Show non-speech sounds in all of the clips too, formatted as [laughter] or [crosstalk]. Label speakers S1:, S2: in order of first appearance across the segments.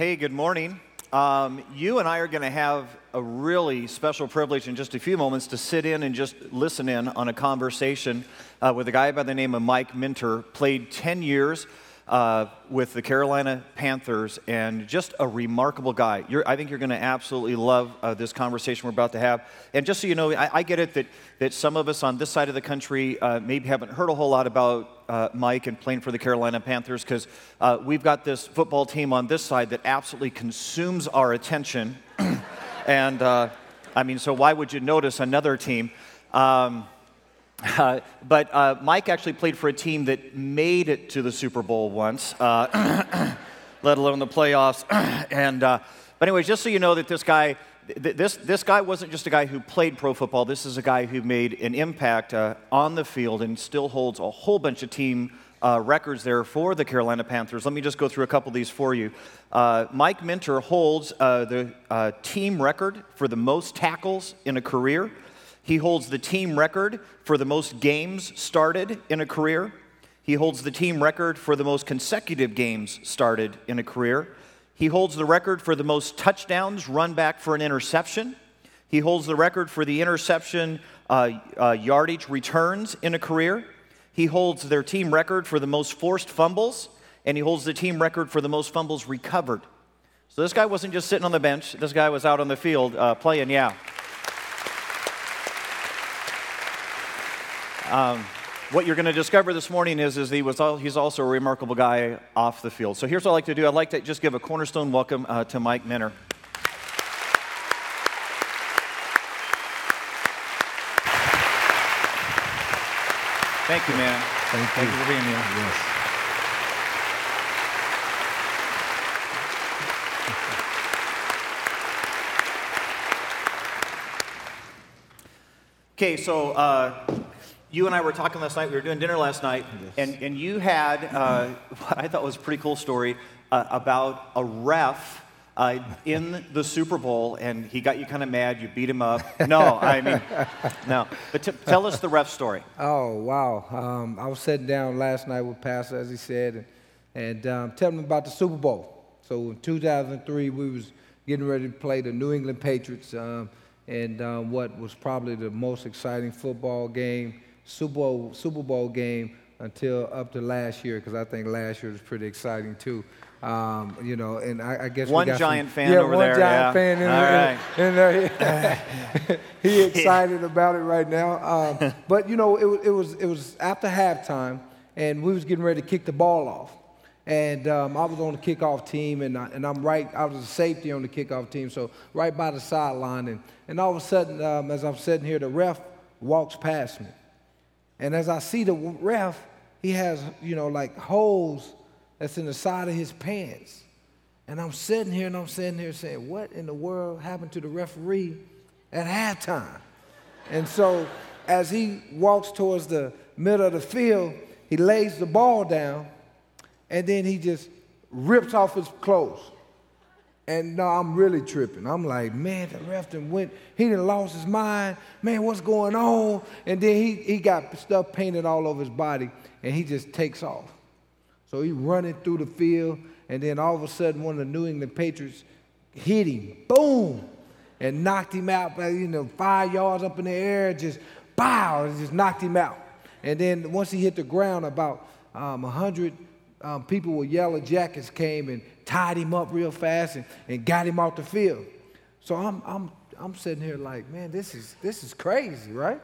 S1: Hey, good morning. Um, you and I are going to have a really special privilege in just a few moments to sit in and just listen in on a conversation uh, with a guy by the name of Mike Minter. Played 10 years uh, with the Carolina Panthers, and just a remarkable guy. You're, I think you're going to absolutely love uh, this conversation we're about to have. And just so you know, I, I, get it that, that some of us on this side of the country uh, maybe haven't heard a whole lot about uh, Mike and playing for the Carolina Panthers because uh, we've got this football team on this side that absolutely consumes our attention. [clears throat] and uh, I mean, so why would you notice another team? Um, uh, but uh, Mike actually played for a team that made it to the Super Bowl once, uh, [coughs] let alone the playoffs. [coughs] and uh, but anyway, just so you know that this guy, th- this this guy wasn't just a guy who played pro football. This is a guy who made an impact uh, on the field and still holds a whole bunch of team. records there for the Carolina Panthers. Let me just go through a couple of these for you. Mike Minter holds the team record for the most tackles in a career. He holds the team record for the most games started in a career. He holds the team record for the most consecutive games started in a career. He holds the record for the most touchdowns run back for an interception. He holds the record for the interception uh, uh, yardage returns in a career. He holds their team record for the most forced fumbles, and he holds the team record for the most fumbles recovered. So this guy wasn't just sitting on the bench, this guy was out on the field uh, playing, yeah. Um, what you're going to discover this morning is, is he was all, he's also a remarkable guy off the field. So here's what I'd like to do. I'd like to just give a cornerstone welcome uh, to Mike Minter. Thank you, man.
S2: Thank you,
S1: Thank you for being here.
S2: Yes.
S1: Okay, so uh, you and I were talking last night. We were doing dinner last night, yes. and, and you had uh, [laughs] what I thought was a pretty cool story uh, about a ref uh, in the Super Bowl, and he got you kind of mad. You beat him up. [laughs] No, I mean, no. But t- tell us the ref story.
S2: Oh wow! Um, I was sitting down last night with Pastor, as he said, and, and um, telling him about the Super Bowl. So in 2003, we was getting ready to play the New England Patriots. Um, and um, what was probably the most exciting football game Super Bowl, Super Bowl game until up to last year, because I think last year was pretty exciting too. Um, you know, and I, I guess
S1: one giant
S2: some,
S1: fan
S2: yeah,
S1: over
S2: one
S1: there.
S2: giant
S1: yeah.
S2: fan in
S1: All
S2: there. Right. In [laughs] he [laughs] excited about it right now. Um, but you know, it, it was it was after halftime, and we was getting ready to kick the ball off. And um, I was on the kickoff team, and, I, and I'm right, I was a safety on the kickoff team, so right by the sideline. And, and all of a sudden, um, as I'm sitting here, the ref walks past me. And as I see the ref, he has, you know, like holes that's in the side of his pants. And I'm sitting here and I'm sitting here saying, what in the world happened to the referee at halftime? And so as he walks towards the middle of the field, he lays the ball down and then he just rips off his clothes. And no, I'm really tripping. I'm like, man, the ref done went, he done lost his mind. Man, what's going on? And then he, he got stuff painted all over his body, and he just takes off. So he running through the field, and then all of a sudden, one of the New England Patriots hit him, boom, and knocked him out, you know, five yards up in the air, just bow, and just knocked him out. And then once he hit the ground, about um, 100 um, people with yellow jackets came and tied him up real fast and, and got him off the field. So I'm, I'm, I'm sitting here like, man, this is, this is crazy, right?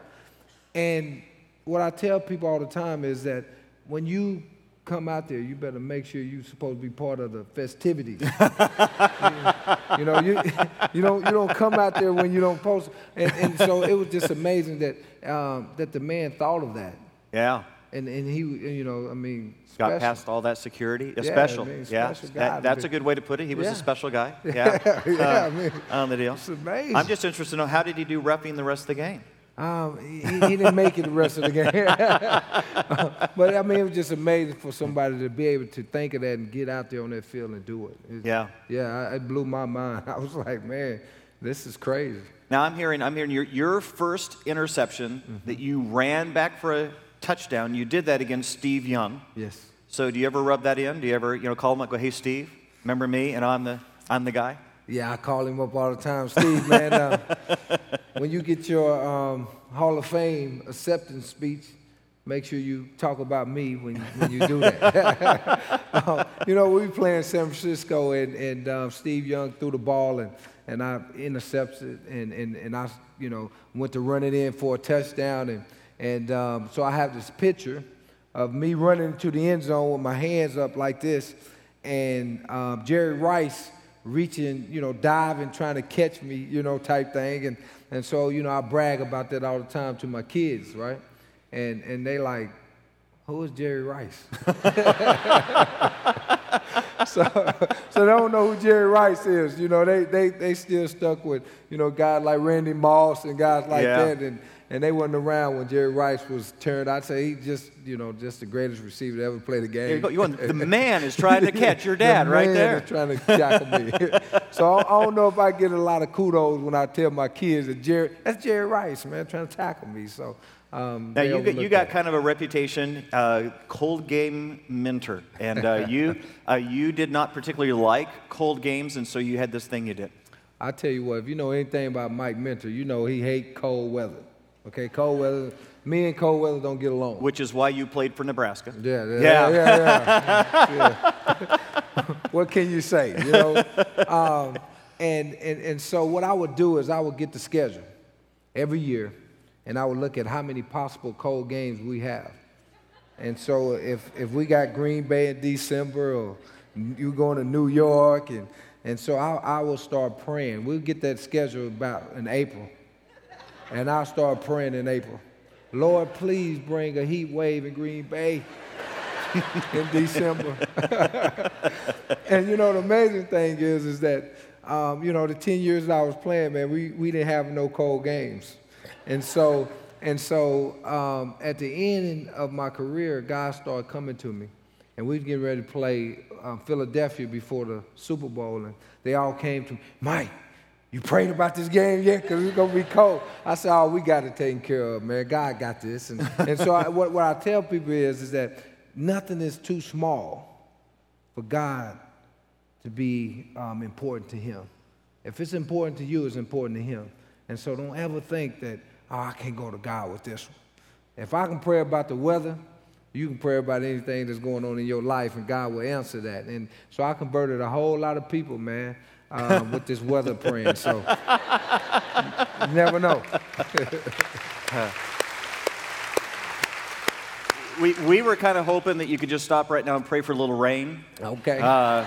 S2: And what I tell people all the time is that when you come out there, you better make sure you're supposed to be part of the festivities. [laughs] you, know, you, you, don't, you don't come out there when you don't post. And, and so it was just amazing that, um, that the man thought of that.
S1: Yeah.
S2: And, and he, you know, I mean,
S1: Got special. past all that security. A
S2: yeah,
S1: special.
S2: I mean,
S1: yeah.
S2: Special
S1: that, that's a good way to put it. He was
S2: yeah.
S1: a special guy. [laughs] Yeah.
S2: yeah,
S1: uh,
S2: I mean,
S1: on the deal.
S2: It's amazing.
S1: I'm just interested to know how did he do roughing the rest of the game?
S2: Um, he, he, didn't make it the rest of the game. [laughs] but I mean, it was just amazing for somebody to be able to think of that and get out there on that field and do it. It's,
S1: yeah.
S2: Yeah, it blew my mind. [laughs] I was like, man, this is crazy.
S1: Now I'm hearing, I'm hearing your, your first interception mm-hmm. that you ran back for a touchdown. You did that against Steve Young.
S2: Yes.
S1: So do you ever rub that in? Do you ever, you know, call him up, go, hey, Steve? Remember me? And I'm the I'm the guy.
S2: Yeah, I call him up all the time. Steve, man, uh, [laughs] when you get your um, Hall of Fame acceptance speech, make sure you talk about me when, when you do that. um, [laughs] [laughs] you know, we playing San Francisco, and, and um, Steve Young threw the ball, and, and I intercepted, and, and, and I, you know, went to run it in for a touchdown. And, and um, so I have this picture of me running to the end zone with my hands up like this, and um, Jerry Rice reaching, you know, diving, trying to catch me, you know, type thing. And, and so, you know, I brag about that all the time to my kids, right? And, and they like, who is Jerry Rice? [laughs] so, so they don't know who Jerry Rice is. You know, they, they, they still stuck with, you know, guys like Randy Moss and guys like
S1: Yeah.
S2: that. And, and they wasn't around when Jerry Rice was turned. I'd say he just, you know, just the greatest receiver to ever play the game.
S1: You go. You want, the [laughs] man is trying to catch your [laughs] dad
S2: The
S1: right there.
S2: trying to jackal [laughs] me. so I, I don't know if I get a lot of kudos when I tell my kids that Jerry, that's Jerry Rice, man, trying to tackle me. So um,
S1: Now you got, you got kind of a reputation, uh, cold game Minter, and uh, you uh, you did not particularly like cold games, and so you had this thing you did.
S2: I tell you what, if you know anything about Mike Minter, you know he hate cold weather. Okay, cold weather. Me and cold weather don't get along.
S1: which is why you played for Nebraska.
S2: Yeah, yeah,
S1: Yeah.
S2: yeah, yeah. [laughs] Yeah. [laughs] what can you say? You know, um, and, and and so what I would do is I would get the schedule every year, and I would look at how many possible cold games we have. And so if if we got Green Bay in December, or you going to New York, and and so I I will start praying. We'll get that schedule about in April, and I'll start praying in April. Lord, please bring a heat wave in Green Bay [laughs] in December. [laughs] and you know, the amazing thing is, is that, um, you know, the 10 years that I was playing, man, we, we didn't have no cold games. And so, and so um, at the end of my career, God started coming to me. And we was getting ready to play um, Philadelphia before the Super Bowl. And they all came to me, Mike, you prayed about this game yet? Because it's going to be cold. I said, oh, we got it taken care of, man. God got this. And, and so I, [laughs] what, what I tell people is, is that nothing is too small for God to be um, important to him. If it's important to you, it's important to him. And so don't ever think that, oh, I can't go to God with this one. If I can pray about the weather, you can pray about anything that's going on in your life, and God will answer that. And so I converted a whole lot of people, man, um, with this weather praying. So you never know. [laughs]
S1: We, we were kind of hoping that you could just stop right now and pray for a little rain.
S2: Okay.
S1: Uh,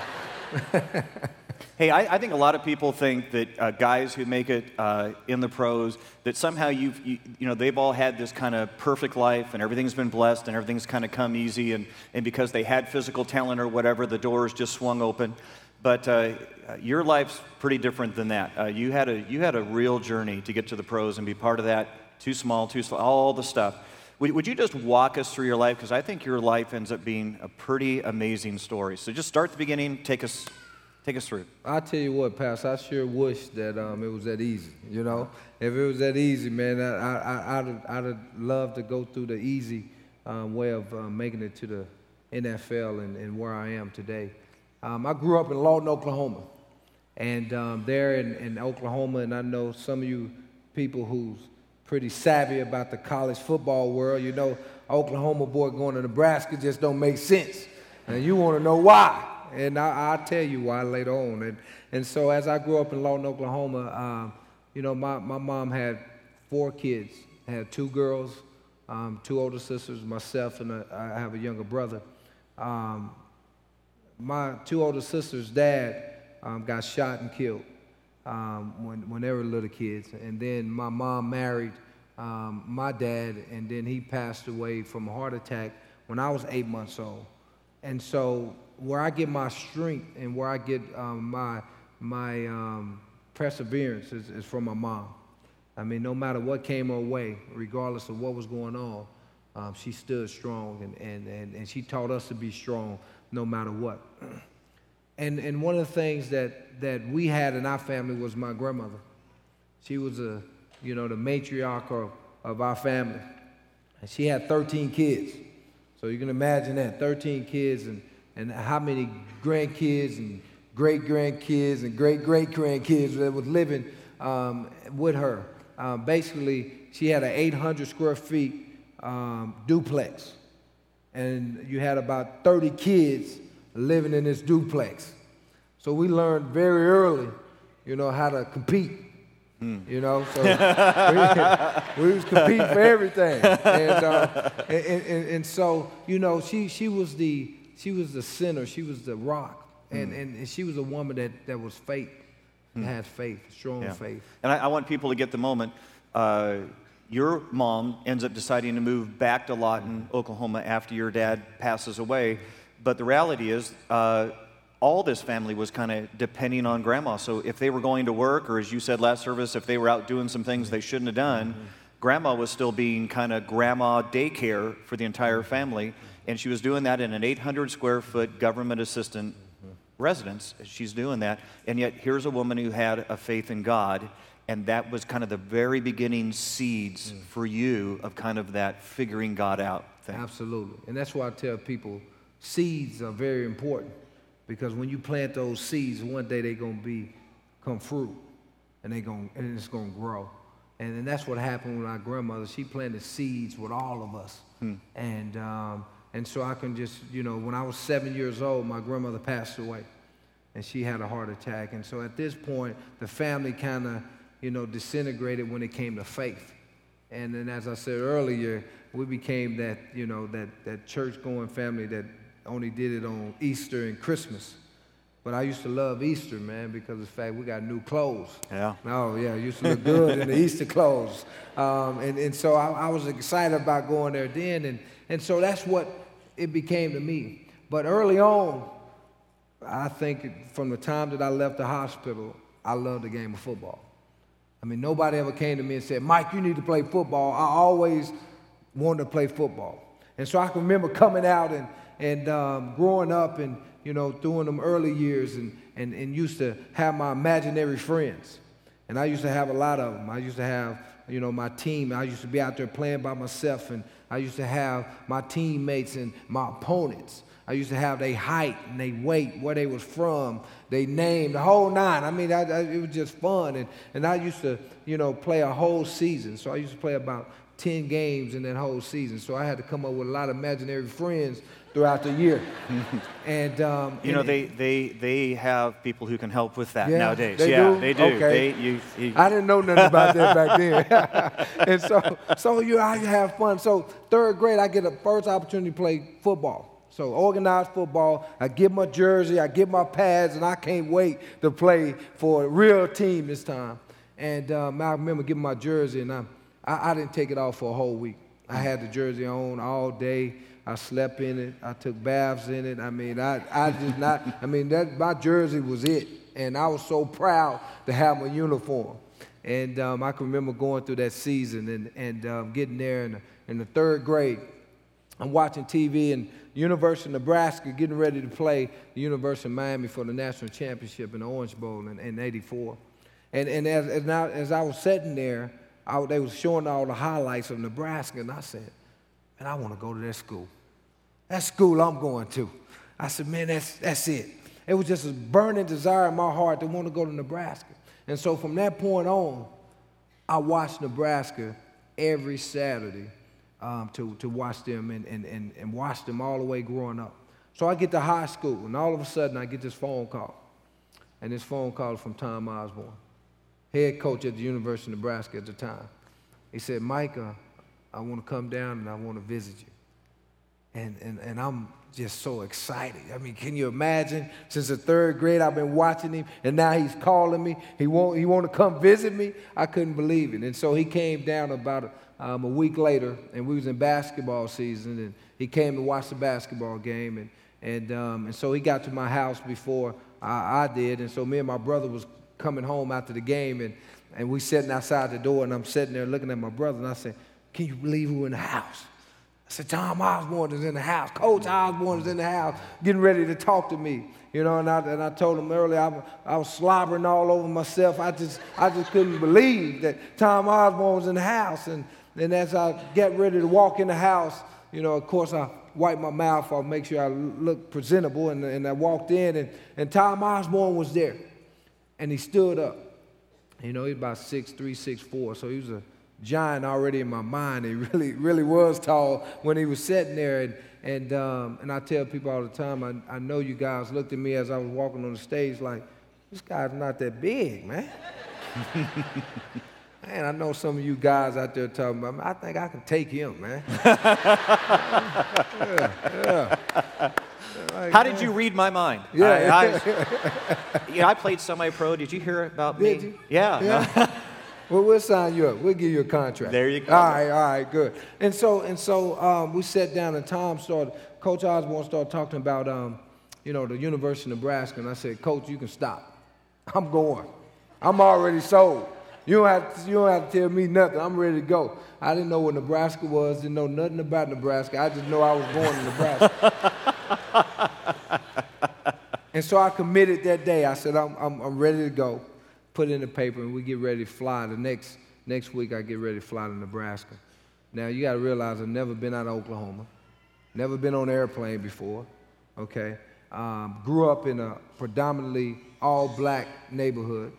S1: Hey, I, I think a lot of people think that uh, guys who make it uh, in the pros, that somehow you've, you, you know, they've all had this kind of perfect life and everything's been blessed and everything's kind of come easy and, and because they had physical talent or whatever, the doors just swung open. But uh, your life's pretty different than that. Uh, you, had a, you had a real journey to get to the pros and be part of that. Too small, too slow, all the stuff. Would, would you just walk us through your life? Because I think your life ends up being a pretty amazing story. So just start at the beginning, take us, take us through.
S2: I tell you what, Pastor, I sure wish that um, it was that easy. You know, if it was that easy, man, I, I, I'd, have- I'd have loved to go through the easy um, way of um, making it to the NFL and, and where I am today. Um, I grew up in Lawton, Oklahoma, and um, there in, in Oklahoma, and I know some of you people who's pretty savvy about the college football world. You know, Oklahoma boy going to Nebraska just don't make sense, and you want to know why. And I, I'll tell you why later on. And, and so as I grew up in Lawton, Oklahoma, um, you know, my, my mom had four kids, I had two girls, um, two older sisters, myself, and a, I have a younger brother. Um, my two older sisters' dad um, got shot and killed um, when, when they were little kids. And then my mom married um, my dad, and then he passed away from a heart attack when I was eight months old. And so, where I get my strength and where I get um, my, my um, perseverance is, is from my mom. I mean, no matter what came her way, regardless of what was going on, um, she stood strong and, and, and, and she taught us to be strong no matter what. And, and one of the things that, that we had in our family was my grandmother. She was a, you know, the matriarch of, of our family. And she had 13 kids. So you can imagine that, 13 kids and, and how many grandkids and great grandkids and great great grandkids that was living um, with her. Um, basically, she had an 800 square feet um, duplex, and you had about 30 kids living in this duplex. So we learned very early, you know, how to compete. Mm. You know, so [laughs] we, we, was competing for everything, and, uh, and, and, and, so you know, she she was the she was the center, she was the rock, and, mm. and, she was a woman that, that was faith, mm. had faith, strong yeah. faith.
S1: And I, I, want people to get the moment. Uh, your mom ends up deciding to move back to Lawton, Oklahoma, after your dad passes away, but the reality is. Uh, all this family was kind of depending on grandma. So if they were going to work, or as you said last service, if they were out doing some things they shouldn't have done, mm-hmm. grandma was still being kind of grandma daycare for the entire family. And she was doing that in an 800 square foot government assistant residence. She's doing that. And yet, here's a woman who had a faith in God. And that was kind of the very beginning seeds mm. for you of kind of that figuring God out thing.
S2: Absolutely. And that's why I tell people seeds are very important because when you plant those seeds, one day they're going to be come fruit, and they going and it's going to grow. And, and that's what happened with our grandmother. She planted seeds with all of us, hmm. and um, and so I can just you know when I was seven years old, my grandmother passed away, and she had a heart attack. And so at this point, the family kind of you know disintegrated when it came to faith. And then as I said earlier, we became that you know that that church going family that only did it on Easter and Christmas. But I used to love Easter, man, because of the fact we got new clothes.
S1: Yeah.
S2: Oh, yeah, used to look good in the [laughs] Easter clothes. Um, and, and so I, I, was excited about going there then. And, and so that's what it became to me. But early on, I think from the time that I left the hospital, I loved the game of football. I mean, nobody ever came to me and said, Mike, you need to play football. I always wanted to play football. And so I can remember coming out and, and um, growing up and, you know, during them early years and, and, and used to have my imaginary friends. And I used to have a lot of them. I used to have, you know, my team. I used to be out there playing by myself, and I used to have my teammates and my opponents. I used to have their height and their weight, where they was from, their name, the whole nine. I mean, I, I, it was just fun. And, and I used to, you know, play a whole season. So I used to play about 10 games in that whole season. So I had to come up with a lot of imaginary friends throughout the year. [laughs] and um,
S1: you know, they, they they have people who can help with that
S2: yeah,
S1: nowadays.
S2: They
S1: yeah,
S2: do?
S1: they do.
S2: Okay.
S1: They, you, you,
S2: I didn't know nothing about that [laughs] back then. [laughs] and so, so you, I have fun. So third grade, I get a first opportunity to play football. So organized football. I get my jersey, I get my pads, and I can't wait to play for a real team this time. And um, I remember getting my jersey, and I, I, I didn't take it off for a whole week. I had the jersey on all day. I slept in it. I took baths in it. I mean, I, I just not, I mean, that, my jersey was it. And I was so proud to have my uniform. And um, I can remember going through that season and, and um, getting there in the, in the third grade. I'm watching TV and University of Nebraska getting ready to play the University of Miami for the national championship in the Orange Bowl in, in 84. And, and as, as, I, as I was sitting there, I, they was showing all the highlights of Nebraska, and I said, man, I want to go to that school. That school I'm going to. I said, man, that's, that's it. It was just a burning desire in my heart to want to go to Nebraska. And so from that point on, I watched Nebraska every Saturday um, to, to watch them and, and, and, and watch them all the way growing up. So I get to high school, and all of a sudden I get this phone call. And this phone call is from Tom Osborne, head coach at the University of Nebraska at the time. He said, Mike, uh, I want to come down and I want to visit you and, and, and I'm just so excited. I mean, can you imagine? Since the third grade, I've been watching him, and now he's calling me. He want, he want to come visit me. I couldn't believe it. And so he came down about um, a week later, and we was in basketball season, and he came to watch the basketball game, and, and, um, and so he got to my house before I, I did, and so me and my brother was coming home after the game, and, and we sitting outside the door, and I'm sitting there looking at my brother, and I said, can you believe who in the house? Said, Tom Osborne is in the house. Coach Osborne is in the house, getting ready to talk to me. You know, and I, and I told him earlier I, I was slobbering all over myself. I just, I just couldn't believe that Tom Osborne was in the house. And, and as I get ready to walk in the house, you know, of course, I wipe my mouth off, make sure I look presentable. And, and I walked in, and, and Tom Osborne was there. And he stood up. You know, he's about six three, six four, so he was a giant already in my mind. He [laughs] really, really was tall when he was sitting there. And, and, um, and I tell people all the time, I, I know you guys looked at me as I was walking on the stage like, this guy's not that big, man. [laughs] man, I know some of you guys out there talking about, I think I can take him, man. [laughs]
S1: yeah, yeah. Like, How did you read my mind?
S2: Yeah. I,
S1: I, you know, I played semi-pro. Did you hear about
S2: did
S1: me?
S2: You?
S1: Yeah.
S2: yeah. No. Well, we'll sign you up. We'll give you a contract.
S1: There you go.
S2: All right, all right, good. And so, and so, um, we sat down, and Tom started. Coach Osborne started talking about, um, you know, the University of Nebraska, and I said, Coach, you can stop. I'm going. I'm already sold. You don't, have to, you don't have to tell me nothing. I'm ready to go. I didn't know what Nebraska was, didn't know nothing about Nebraska. I just know I was going to Nebraska. [laughs] and so I committed that day. I said, I'm, I'm, I'm ready to go. Put it in the paper, and we get ready to fly. The next, next week, I get ready to fly to Nebraska. Now, you got to realize I've never been out of Oklahoma, never been on an airplane before, okay? Um, grew up in a predominantly all black neighborhood.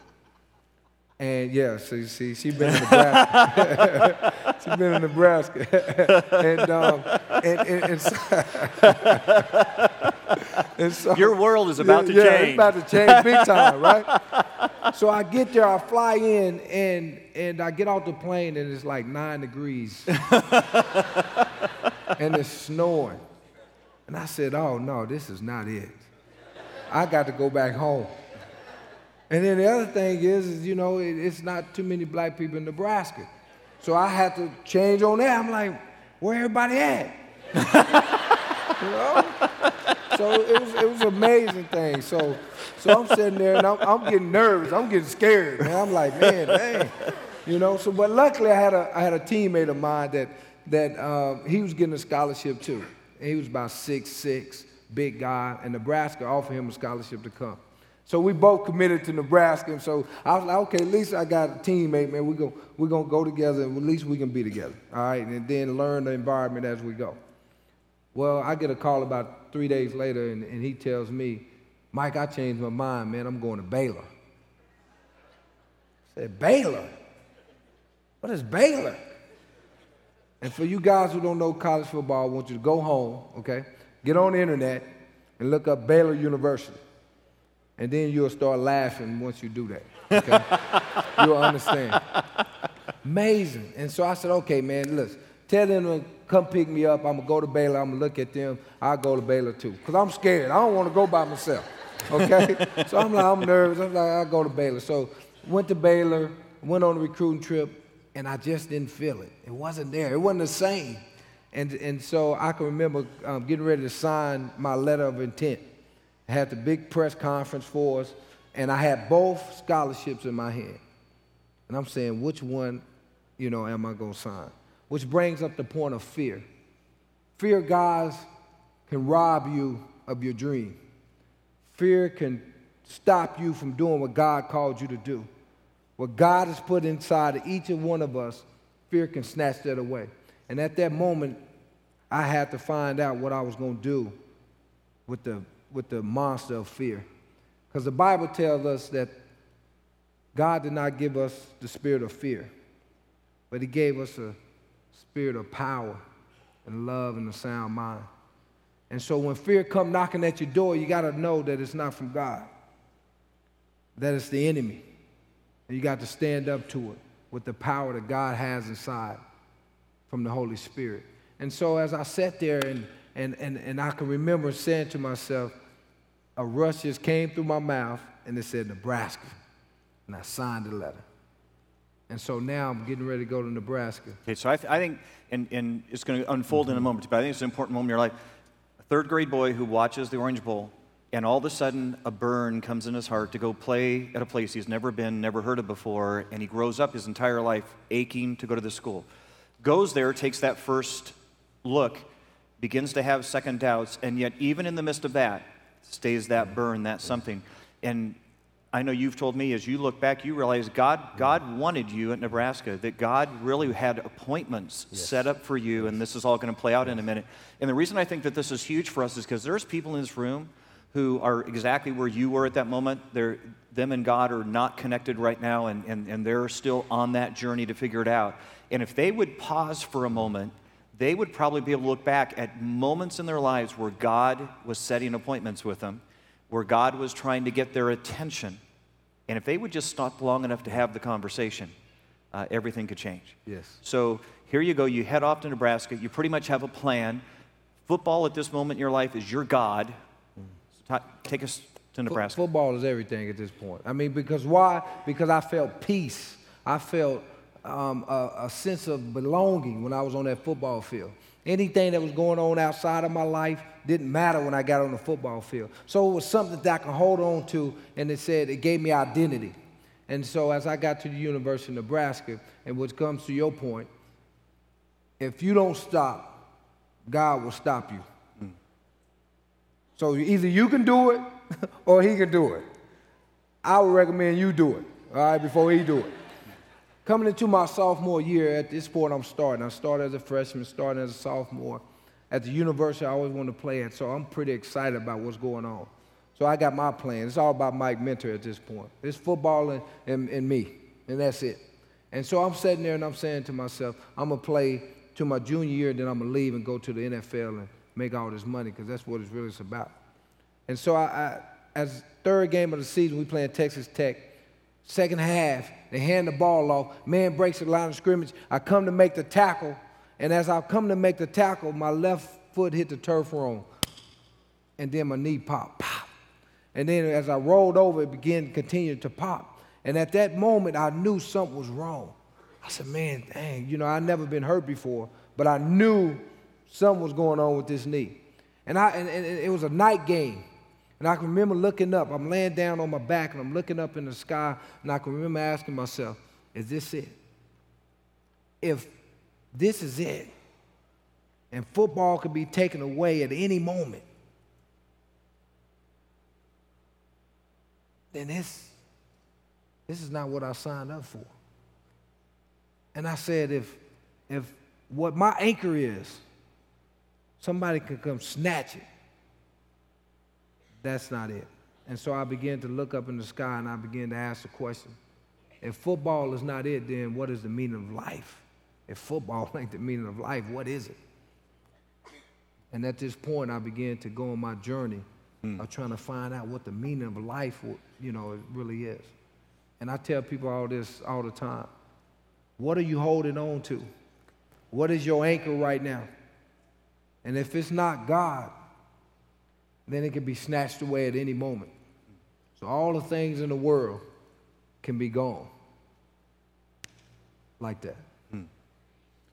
S2: And yeah, so you see, she been in Nebraska. [laughs] she been in Nebraska. [laughs] and, um, and, and, and, so, [laughs]
S1: and, so, your world is about to
S2: yeah,
S1: change.
S2: it's about to change big time, right? So I get there, I fly in, and and I get off the plane, and it's like nine degrees, [laughs] and it's snowing. And I said, "Oh no, this is not it. I got to go back home." And then the other thing is, is you know, it, it's not too many black people in Nebraska. So I had to change on that. I'm like, where everybody at? [laughs] you know? So it was, it was amazing thing. So, so I'm sitting there and I'm, I'm getting nervous. I'm getting scared, man. I'm like, man, dang. You know, so but luckily I had a, I had a teammate of mine that, that um, he was getting a scholarship too. And he was about six six, big guy, and Nebraska offered him a scholarship to come. So we both committed to Nebraska. And so I was like, okay, at least I got a teammate, man. We're going we're gonna go together and at least we can be together. All right, and then learn the environment as we go. Well, I get a call about three days later, and, and he tells me, Mike, I changed my mind, man. I'm going to Baylor. I said, Baylor? What is Baylor? And for you guys who don't know college football, I want you to go home, okay? Get on the internet and look up Baylor University and then you'll start laughing once you do that. Okay? [laughs] you'll understand. Amazing. And so I said, okay, man, listen, tell them to come pick me up. I'm gonna go to Baylor. I'm gonna look at them. I'll go to Baylor too, cause I'm scared. I don't want to go by myself. Okay? [laughs] so I'm like, I'm nervous. I'm like, I'll go to Baylor. So went to Baylor, went on a recruiting trip, and I just didn't feel it. It wasn't there. It wasn't the same. And, and so I can remember um, getting ready to sign my letter of intent had the big press conference for us, and I had both scholarships in my hand. And I'm saying, which one, you know, am I going to sign? Which brings up the point of fear. Fear, guys, can rob you of your dream. Fear can stop you from doing what God called you to do. What God has put inside of each and one of us, fear can snatch that away. And at that moment, I had to find out what I was going to do with the with the monster of fear. Because the Bible tells us that God did not give us the spirit of fear, but He gave us a spirit of power and love and a sound mind. And so when fear come knocking at your door, you got to know that it's not from God, that it's the enemy. And you got to stand up to it with the power that God has inside from the Holy Spirit. And so as I sat there and, and, and, and I can remember saying to myself, a rush just came through my mouth and it said Nebraska. And I signed the letter. And so now I'm getting ready to go to Nebraska.
S1: Okay, so I, th- I think, and, and it's going to unfold mm-hmm. in a moment, but I think it's an important moment in your life. A third grade boy who watches the Orange Bowl, and all of a sudden a burn comes in his heart to go play at a place he's never been, never heard of before, and he grows up his entire life aching to go to the school. Goes there, takes that first look, begins to have second doubts, and yet, even in the midst of that, stays that burn, that something. And I know you've told me as you look back, you realize God, mm. God wanted you at Nebraska, that God really had appointments yes. set up for you, and this is all going to play out in a minute. And the reason I think that this is huge for us is because there's people in this room who are exactly where you were at that moment. They're, them and God are not connected right now, and, and, and they're still on that journey to figure it out. And if they would pause for a moment, they would probably be able to look back at moments in their lives where God was setting appointments with them where God was trying to get their attention. And if they would just stop long enough to have the conversation, uh, everything could change.
S2: Yes.
S1: So here you go. You head off to Nebraska. You pretty much have a plan. Football at this moment in your life is your God. So t- take us to Nebraska.
S2: football is everything at this point. I mean, because why? Because I felt peace. I felt um, a, a sense of belonging when I was on that football field. Anything that was going on outside of my life didn't matter when I got on the football field. So it was something that I could hold on to, and it said it gave me identity. And so as I got to the University of Nebraska, and which comes to your point, if you don't stop, God will stop you. Mm. So either you can do it [laughs] or he can do it. I would recommend you do it, all right, before he do it. Coming into my sophomore year at this point, I'm starting. I started as a freshman, starting as a sophomore. At the university, I always wanted to play at, so I'm pretty excited about what's going on. So I got my plan. It's all about Mike Minter at this point. It's football and, and, and me, and that's it. And so I'm sitting there and I'm saying to myself, I'm going to play to my junior year, then I'm going to leave and go to the NFL and make all this money because that's what it's really about. And so I, I, as third game of the season, we playing Texas Tech. Second half, they hand the ball off. Man breaks the line of scrimmage. I come to make the tackle. And as I come to make the tackle, my left foot hit the turf wrong. And then my knee popped. Pop. And then as I rolled over, it began to continue to pop. And at that moment, I knew something was wrong. I said, man, dang, you know, I'd never been hurt before, but I knew something was going on with this knee. And, I, and, and it was a night game. And I can remember looking up. I'm laying down on my back and I'm looking up in the sky. And I can remember asking myself, is this it? If this is it, and football could be taken away at any moment, then this, this is not what I signed up for. And I said, if, if what my anchor is, somebody could come snatch it that's not it. And so I began to look up in the sky and I began to ask the question if football is not it, then what is the meaning of life? If football [laughs] ain't the meaning of life, what is it? And at this point, I began to go on my journey mm. of trying to find out what the meaning of life, you know, really is. And I tell people all this all the time. What are you holding on to? What is your anchor right now? And if it's not God, then it can be snatched away at any moment. So all the things in the world can be gone like that. Hmm.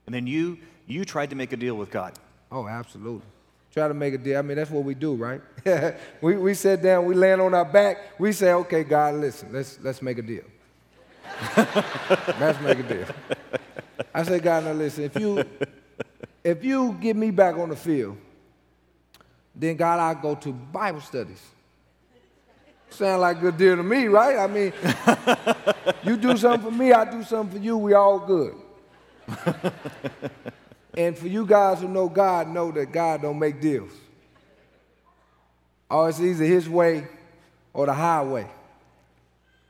S1: And then you you tried to make a deal with God.
S2: Oh, absolutely. Try to make a deal. I mean, that's what we do, right? [laughs] we, we sit down, we land on our back, we say, okay, God, listen, let's, let's make a deal. [laughs] let's make a deal. I say, God, now listen, if you, if you get me back on the field, then God, I go to Bible studies. Sound like a good deal to me, right? I mean, [laughs] you do something for me, I do something for you, we all good. [laughs] and for you guys who know God, know that God don't make deals. Or it's either his way or the highway.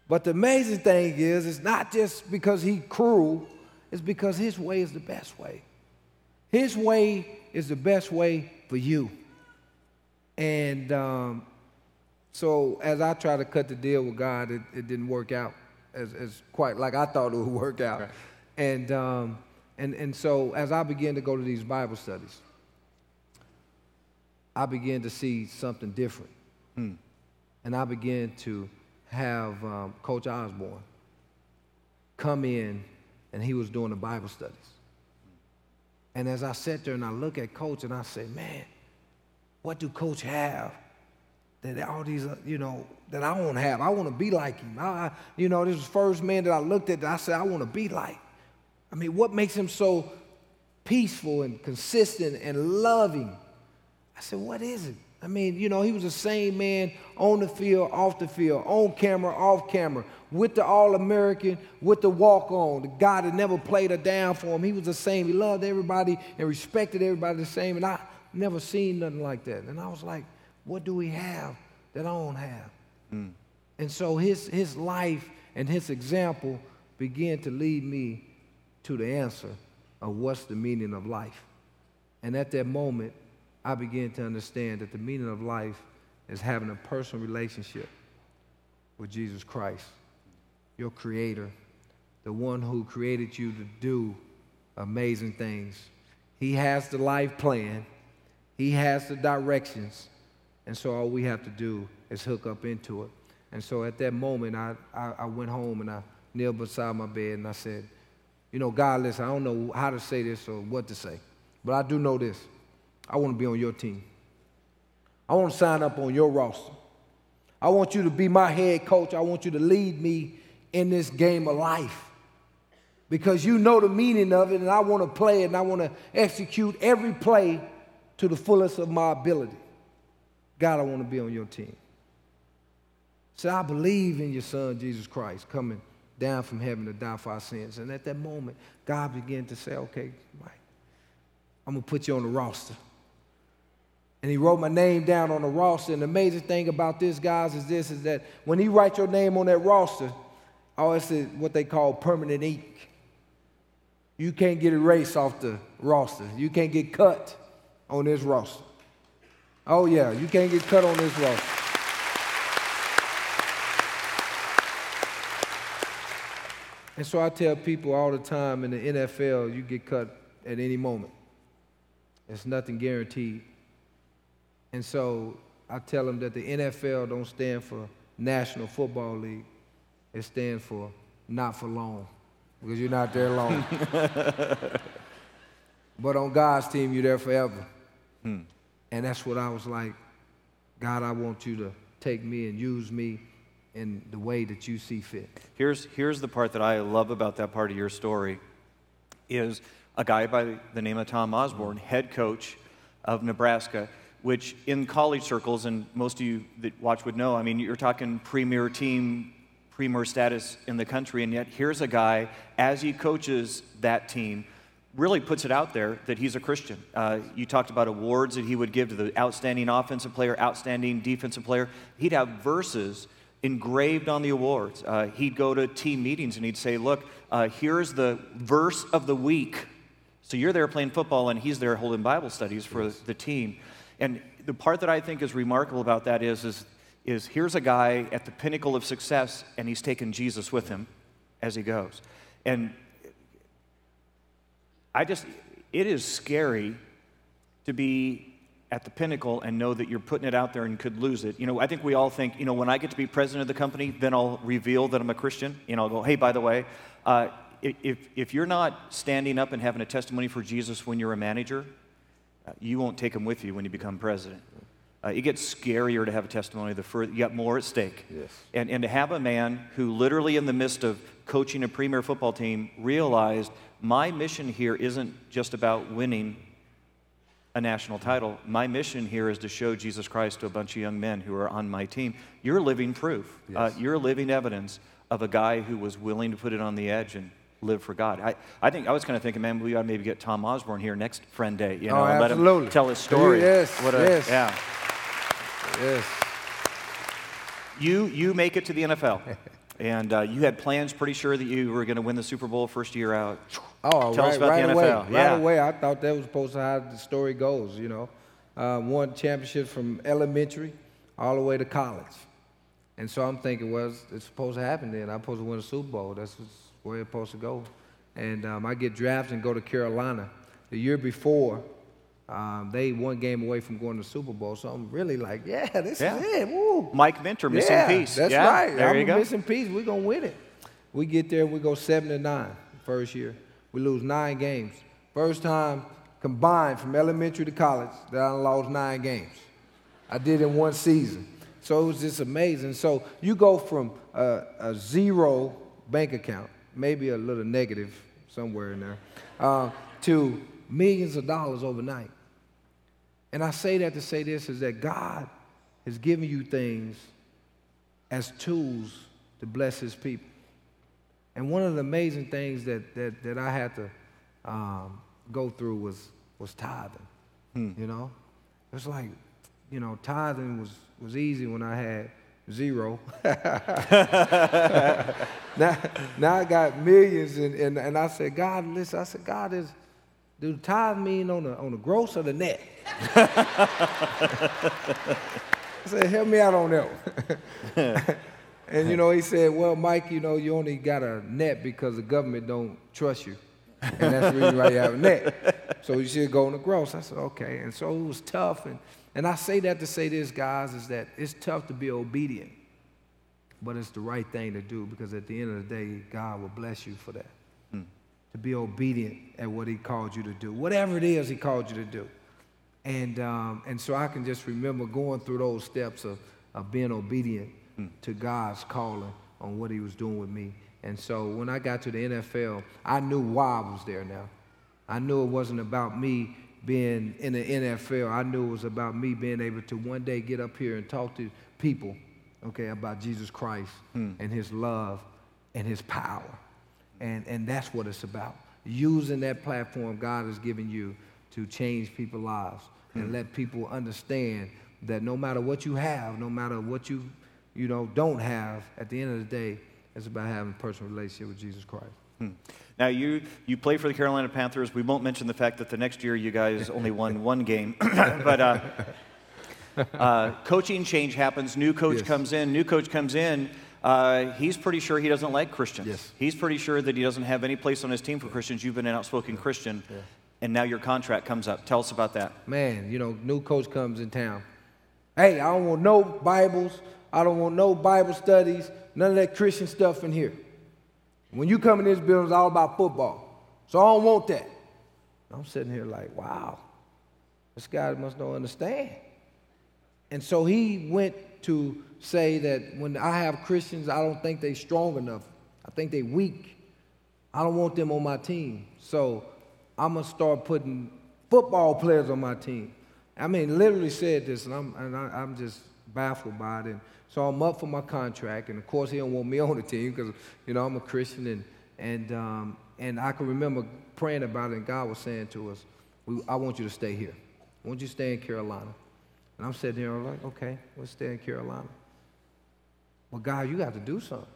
S2: But the amazing thing is, it's not just because he's cruel, it's because his way is the best way. His way is the best way for you. And um, so as I tried to cut the deal with God, it, it didn't work out as, as, quite like I thought it would work out. Right. And, um, and, and so as I began to go to these Bible studies, I began to see something different. Hmm. And I began to have um, Coach Osborne come in, and he was doing the Bible studies. And as I sat there and I look at Coach and I say, man, what do coach have that all these, uh, you know, that I to have? I want to be like him. I, you know, this was the first man that I looked at that I said, I want to be like. I mean, what makes him so peaceful and consistent and loving? I said, what is it? I mean, you know, he was the same man on the field, off the field, on camera, off camera, with the All American, with the walk on, the guy that never played a down for him. He was the same. He loved everybody and respected everybody the same. And I never seen nothing like that. And I was like, what do we have that I don't have? Mm. And so his, his life and his example began to lead me to the answer of what's the meaning of life. And at that moment, I began to understand that the meaning of life is having a personal relationship with Jesus Christ, your creator, the one who created you to do amazing things. He has the life plan, He has the directions, and so all we have to do is hook up into it. And so at that moment, I, I, I went home and I kneeled beside my bed and I said, You know, God, listen, I don't know how to say this or what to say, but I do know this. I want to be on your team. I want to sign up on your roster. I want you to be my head coach. I want you to lead me in this game of life because you know the meaning of it, and I want to play it and I want to execute every play to the fullest of my ability. God, I want to be on your team. So I believe in your son, Jesus Christ, coming down from heaven to die for our sins. And at that moment, God began to say, okay, Mike, I'm going to put you on the roster. And he wrote my name down on the roster. And the amazing thing about this, guys, is this, is that when he writes your name on that roster, oh, it's what they call permanent ink. You can't get erased off the roster. You can't get cut on this roster. Oh, yeah, you can't get cut on this roster. And so I tell people all the time in the NFL, you get cut at any moment. It's nothing guaranteed. And so I tell them that the NFL don't stand for National Football League. It stands for not for long because you're not there long. [laughs] but on God's team, you're there forever. Hmm. And that's what I was like God, I want you to take me and use me in the way that you see fit.
S1: Here's, here's the part that I love about that part of your story is a guy by the name of Tom Osborne, head coach of Nebraska which in college circles, and most of you that watch would know, I mean, you're talking premier team, premier status in the country, and yet here's a guy, as he coaches that team, really puts it out there that he's a Christian. Uh, you talked about awards that he would give to the outstanding offensive player, outstanding defensive player. He'd have verses engraved on the awards. Uh, he'd go to team meetings and he'd say, Look, uh, here's the verse of the week. So you're there playing football, and he's there holding Bible studies for yes. the team. And the part that I think is remarkable about that is, is, is here's a guy at the pinnacle of success, and he's taken Jesus with him as he goes. And I just, it is scary to be at the pinnacle and know that you're putting it out there and could lose it. You know, I think we all think, you know, when I get to be president of the company, then I'll reveal that I'm a Christian. Know, I'll go, hey, by the way, uh, if, if you're not standing up and having a testimony for Jesus when you're a manager, you won't take them with you when you become president. Uh, it gets scarier to have a testimony the further you got more at stake.
S2: Yes.
S1: And, and to have a man who literally in the midst of coaching a premier football team realized my mission here isn't just about winning a national title. My mission here is to show Jesus Christ to a bunch of young men who are on my team. You're living proof. Uh, yes. Uh, you're living evidence of a guy who was willing to put it on the edge and live for God. I, I think I was kind of thinking, man, we ought to maybe get Tom Osborne here next Friend Day, you know,
S2: oh,
S1: and
S2: let him
S1: tell his story.
S2: Yes,
S1: what
S2: a, yes.
S1: Yeah.
S2: Yes.
S1: You, you make it to the NFL. [laughs] and uh, you had plans, pretty sure that you were going to win the Super Bowl first year out.
S2: Oh,
S1: Tell
S2: right,
S1: us about
S2: right
S1: the
S2: away.
S1: NFL.
S2: Right
S1: yeah.
S2: away, I thought that was supposed to how the story goes, you know. Uh, won championships from elementary all the way to college. And so I'm thinking, well, it's, it's supposed to happen then. I'm supposed to win a Super Bowl. That's where it's supposed to go and um, I get drafted and go to Carolina. The year before, um, they one game away from going to the Super Bowl. So I'm really like, yeah, [laughs] this yeah. is it. Woo.
S1: Mike Minter, missing
S2: yeah,
S1: piece.
S2: That's
S1: yeah,
S2: right.
S1: There
S2: I'm
S1: you go.
S2: missing piece. We're gonna win it. We get there, we go seven to nine first year. We lose nine games. First time combined from elementary to college that I lost nine games. I did in one season. So it was just amazing. So you go from a, a zero bank account, maybe a little negative somewhere in there, uh, to millions of dollars overnight. And I say that to say this is that God has given you things as tools to bless his people. And one of the amazing things that, that, that I had to um, go through was, was tithing. Hmm. You know? It was like, you know, tithing was, was easy when I had zero. [laughs] now, now I got millions, and, and, and I said, God, listen, I said, God, is, do the tithe mean on the, on the gross or the net? [laughs] I said, help me out on that one. [laughs] and you know, he said, well, Mike, you know, you only got a net because the government don't trust you. And that's the reason why you have a net. So you should go on the gross. I said, okay. And so it was tough. And, and I say that to say this, guys, is that it's tough to be obedient. But it's the right thing to do because at the end of the day, God will bless you for that. To be obedient at what he called you to do. Whatever it is he called you to do. And, um, and so I can just remember going through those steps of, of being obedient mm. to God's calling on what he was doing with me. And so when I got to the NFL, I knew why I was there now. I knew it wasn't about me being in the NFL. I knew it was about me being able to one day get up here and talk to people, okay, about Jesus Christ mm. and his love and his power. And, and that's what it's about. Using that platform God has given you to change people's lives and hmm. let people understand that no matter what you have, no matter what you, you know, don't have, at the end of the day, it's about having a personal relationship with Jesus Christ. Hmm.
S1: Now, you, you play for the Carolina Panthers. We won't mention the fact that the next year you guys only won [laughs] one game. [laughs] but uh, uh, coaching change happens. New coach yes. comes in. New coach comes in. Uh, he's pretty sure he doesn't like Christians.
S2: Yes.
S1: He's pretty sure that he doesn't have any place on his team for Christians. You've been an outspoken Christian. Yeah and now your contract comes up. Tell us about that.
S2: Man, you know, new coach comes in town. Hey, I don't want no Bibles. I don't want no Bible studies, none of that Christian stuff in here. When you come in this building, it's all about football. So I don't want that. I'm sitting here like, wow, this guy must not understand. And so he went to say that when I have Christians, I don't think they're strong enough. I think they're weak. I don't want them on my team. So I'm gonna start putting football players on my team. I mean, literally said this, and I'm and I, am just baffled by it. And so I'm up for my contract, and of course he don't want me [laughs] on the team because you know I'm a Christian, and and um, and I can remember praying about it, and God was saying to us, "I want you to stay here. I want you to stay in Carolina." And I'm sitting here, I'm like, "Okay, we'll stay in Carolina." Well, God, you got to do something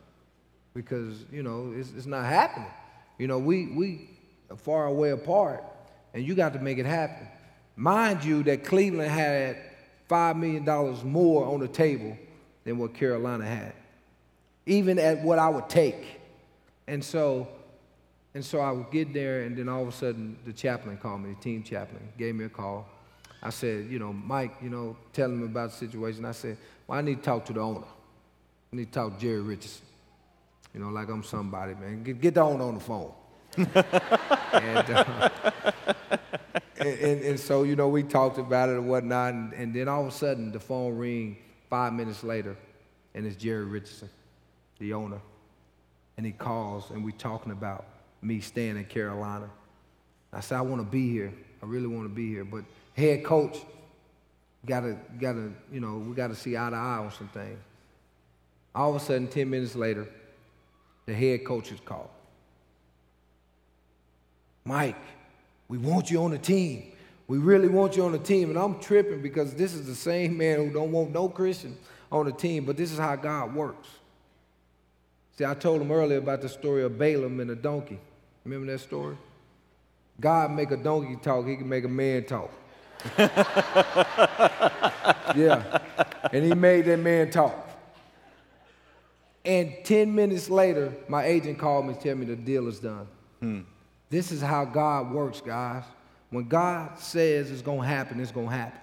S2: because you know it's, it's not happening. You know, we we are far away apart, and you got to make it happen. Mind you, that Cleveland had $5 million more on the table than what Carolina had, even at what I would take. And so, and so I would get there, and then all of a sudden, the chaplain called me, the team chaplain, gave me a call. I said, you know, Mike, you know, tell him about the situation. I said, well, I need to talk to the owner. I need to talk to Jerry Richardson. You know, like I'm somebody, man. Get, get the owner on the phone [laughs] and, uh, and, and, and, so, you know, we talked about it and whatnot, and, and then all of a sudden the phone ring five minutes later, and it's Jerry Richardson, the owner. And he calls, and we're talking about me staying in Carolina. I said, I want to be here. I really want to be here. But head coach, gotta, gotta, you know, we gotta see eye to eye on some things. All of a sudden, 10 minutes later, the head coach is called. Mike, we want you on the team. We really want you on the team. And I'm tripping because this is the same man who don't want no Christian on the team, but this is how God works. See, I told him earlier about the story of Balaam and the donkey. Remember that story? God make a donkey talk, he can make a man talk. [laughs] yeah. And he made that man talk. And 10 minutes later, my agent called me to tell me the deal is done. Hmm. This is how God works, guys. When God says it's going to happen, it's going to happen.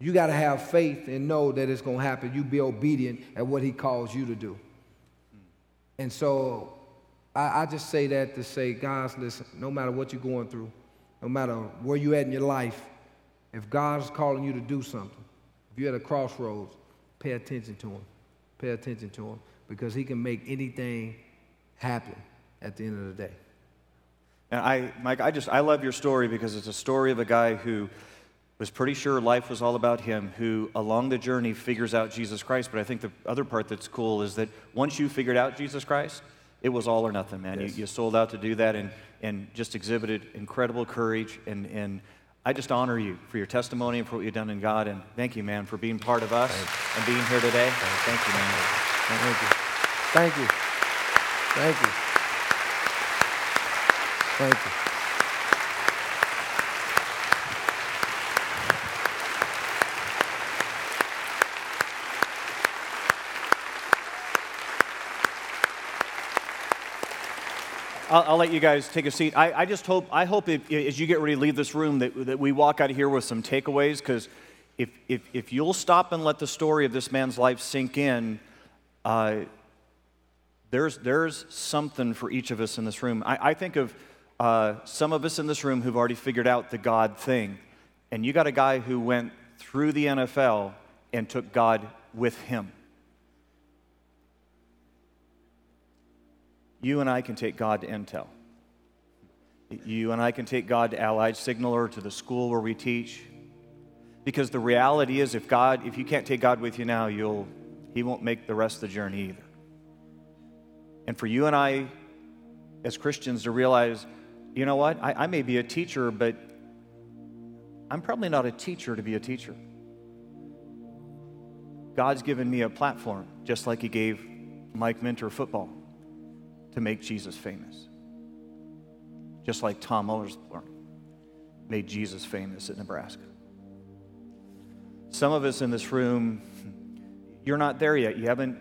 S2: You got to have faith and know that it's going to happen. You be obedient at what He calls you to do. And so I, I, just say that to say, guys, listen, no matter what you're going through, no matter where you're at in your life, if God's calling you to do something, if you're at a crossroads, pay attention to Him. Pay attention to Him because He can make anything happen at the end of the day.
S1: And I, Mike, I just, I love your story because it's a story of a guy who was pretty sure life was all about him, who along the journey figures out Jesus Christ. But I think the other part that's cool is that once you figured out Jesus Christ, it was all or nothing, man.
S2: Yes.
S1: You, you sold out to do that and, and just exhibited incredible courage. And, and I just honor you for your testimony and for what you've done in God. And thank you, man, for being part of us and being here today. Thank you, man.
S2: Thank you. Thank you. Thank you. Thank you.
S1: I'll, I'll let you guys take a seat. I, I just hope, I hope if, as you get ready to leave this room that, that we walk out of here with some takeaways because if, if, if you'll stop and let the story of this man's life sink in, uh, there's, there's something for each of us in this room. I, I think of uh, some of us in this room who've already figured out the God thing. And you got a guy who went through the NFL and took God with him. You and I can take God to Intel. You and I can take God to Allied Signal or to the school where we teach. Because the reality is, if God, if you can't take God with you now, you'll, He won't make the rest of the journey either. And for you and I, as Christians, to realize, you know what, I, I may be a teacher, but I'm probably not a teacher to be a teacher. God's given me a platform, just like He gave Mike Minter football to make Jesus famous. Just like Tom Mullersborn made Jesus famous at Nebraska. Some of us in this room, you're not there yet. You haven't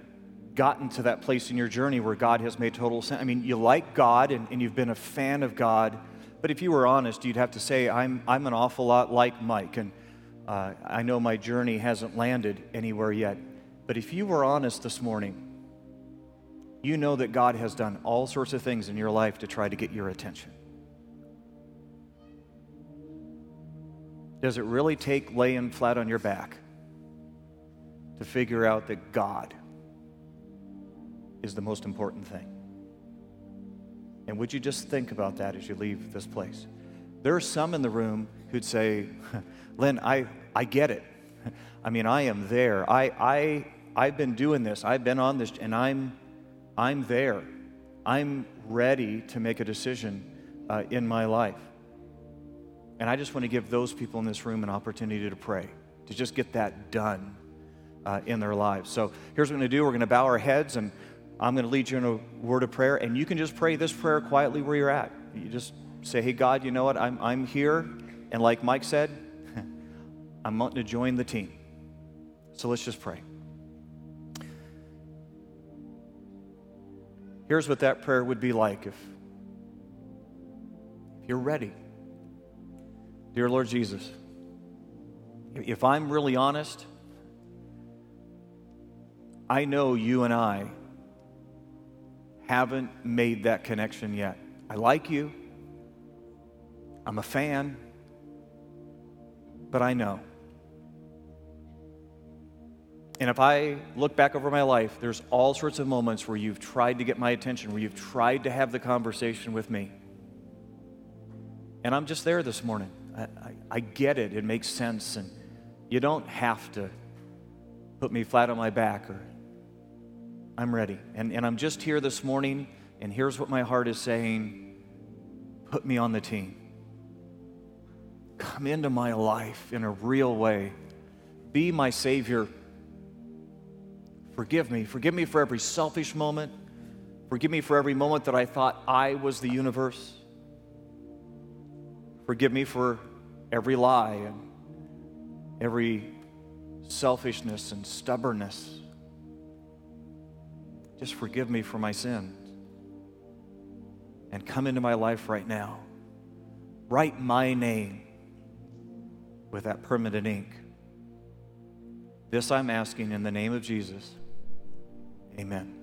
S1: gotten to that place in your journey where God has made total sense. I mean, you like God and, and you've been a fan of God, but if you were honest, you'd have to say, I'm, I'm an awful lot like Mike, and uh, I know my journey hasn't landed anywhere yet. But if you were honest this morning, you know that God has done all sorts of things in your life to try to get your attention. Does it really take laying flat on your back to figure out that God is the most important thing? And would you just think about that as you leave this place? There are some in the room who'd say, [laughs] Lynn, I, I get it. [laughs] I mean, I am there. I, I, I've been doing this. I've been on this, and I'm I'm there. I'm ready to make a decision uh, in my life. And I just want to give those people in this room an opportunity to pray, to just get that done uh, in their lives. So here's what we're going to do we're going to bow our heads, and I'm going to lead you in a word of prayer. And you can just pray this prayer quietly where you're at. You just say, Hey, God, you know what? I'm, I'm here. And like Mike said, [laughs] I'm wanting to join the team. So let's just pray. Here's what that prayer would be like if, you're ready. Dear Lord Jesus, if I'm really honest, I know you and I haven't made that connection yet. I like you, I'm a fan, but I know. And if I look back over my life, there's all sorts of moments where you've tried to get my attention, where you've tried to have the conversation with me. And I'm just there this morning. I, I, I get it, it makes sense. And you don't have to put me flat on my back or I'm ready. And, and I'm just here this morning, and here's what my heart is saying put me on the team. Come into my life in a real way. Be my Savior. Forgive me. Forgive me for every selfish moment. Forgive me for every moment that I thought I was the universe. Forgive me for every lie and every selfishness and stubbornness. Just forgive me for my sins. And come into my life right now. Write my name with that permanent ink. This I'm asking in the name of Jesus. Amen.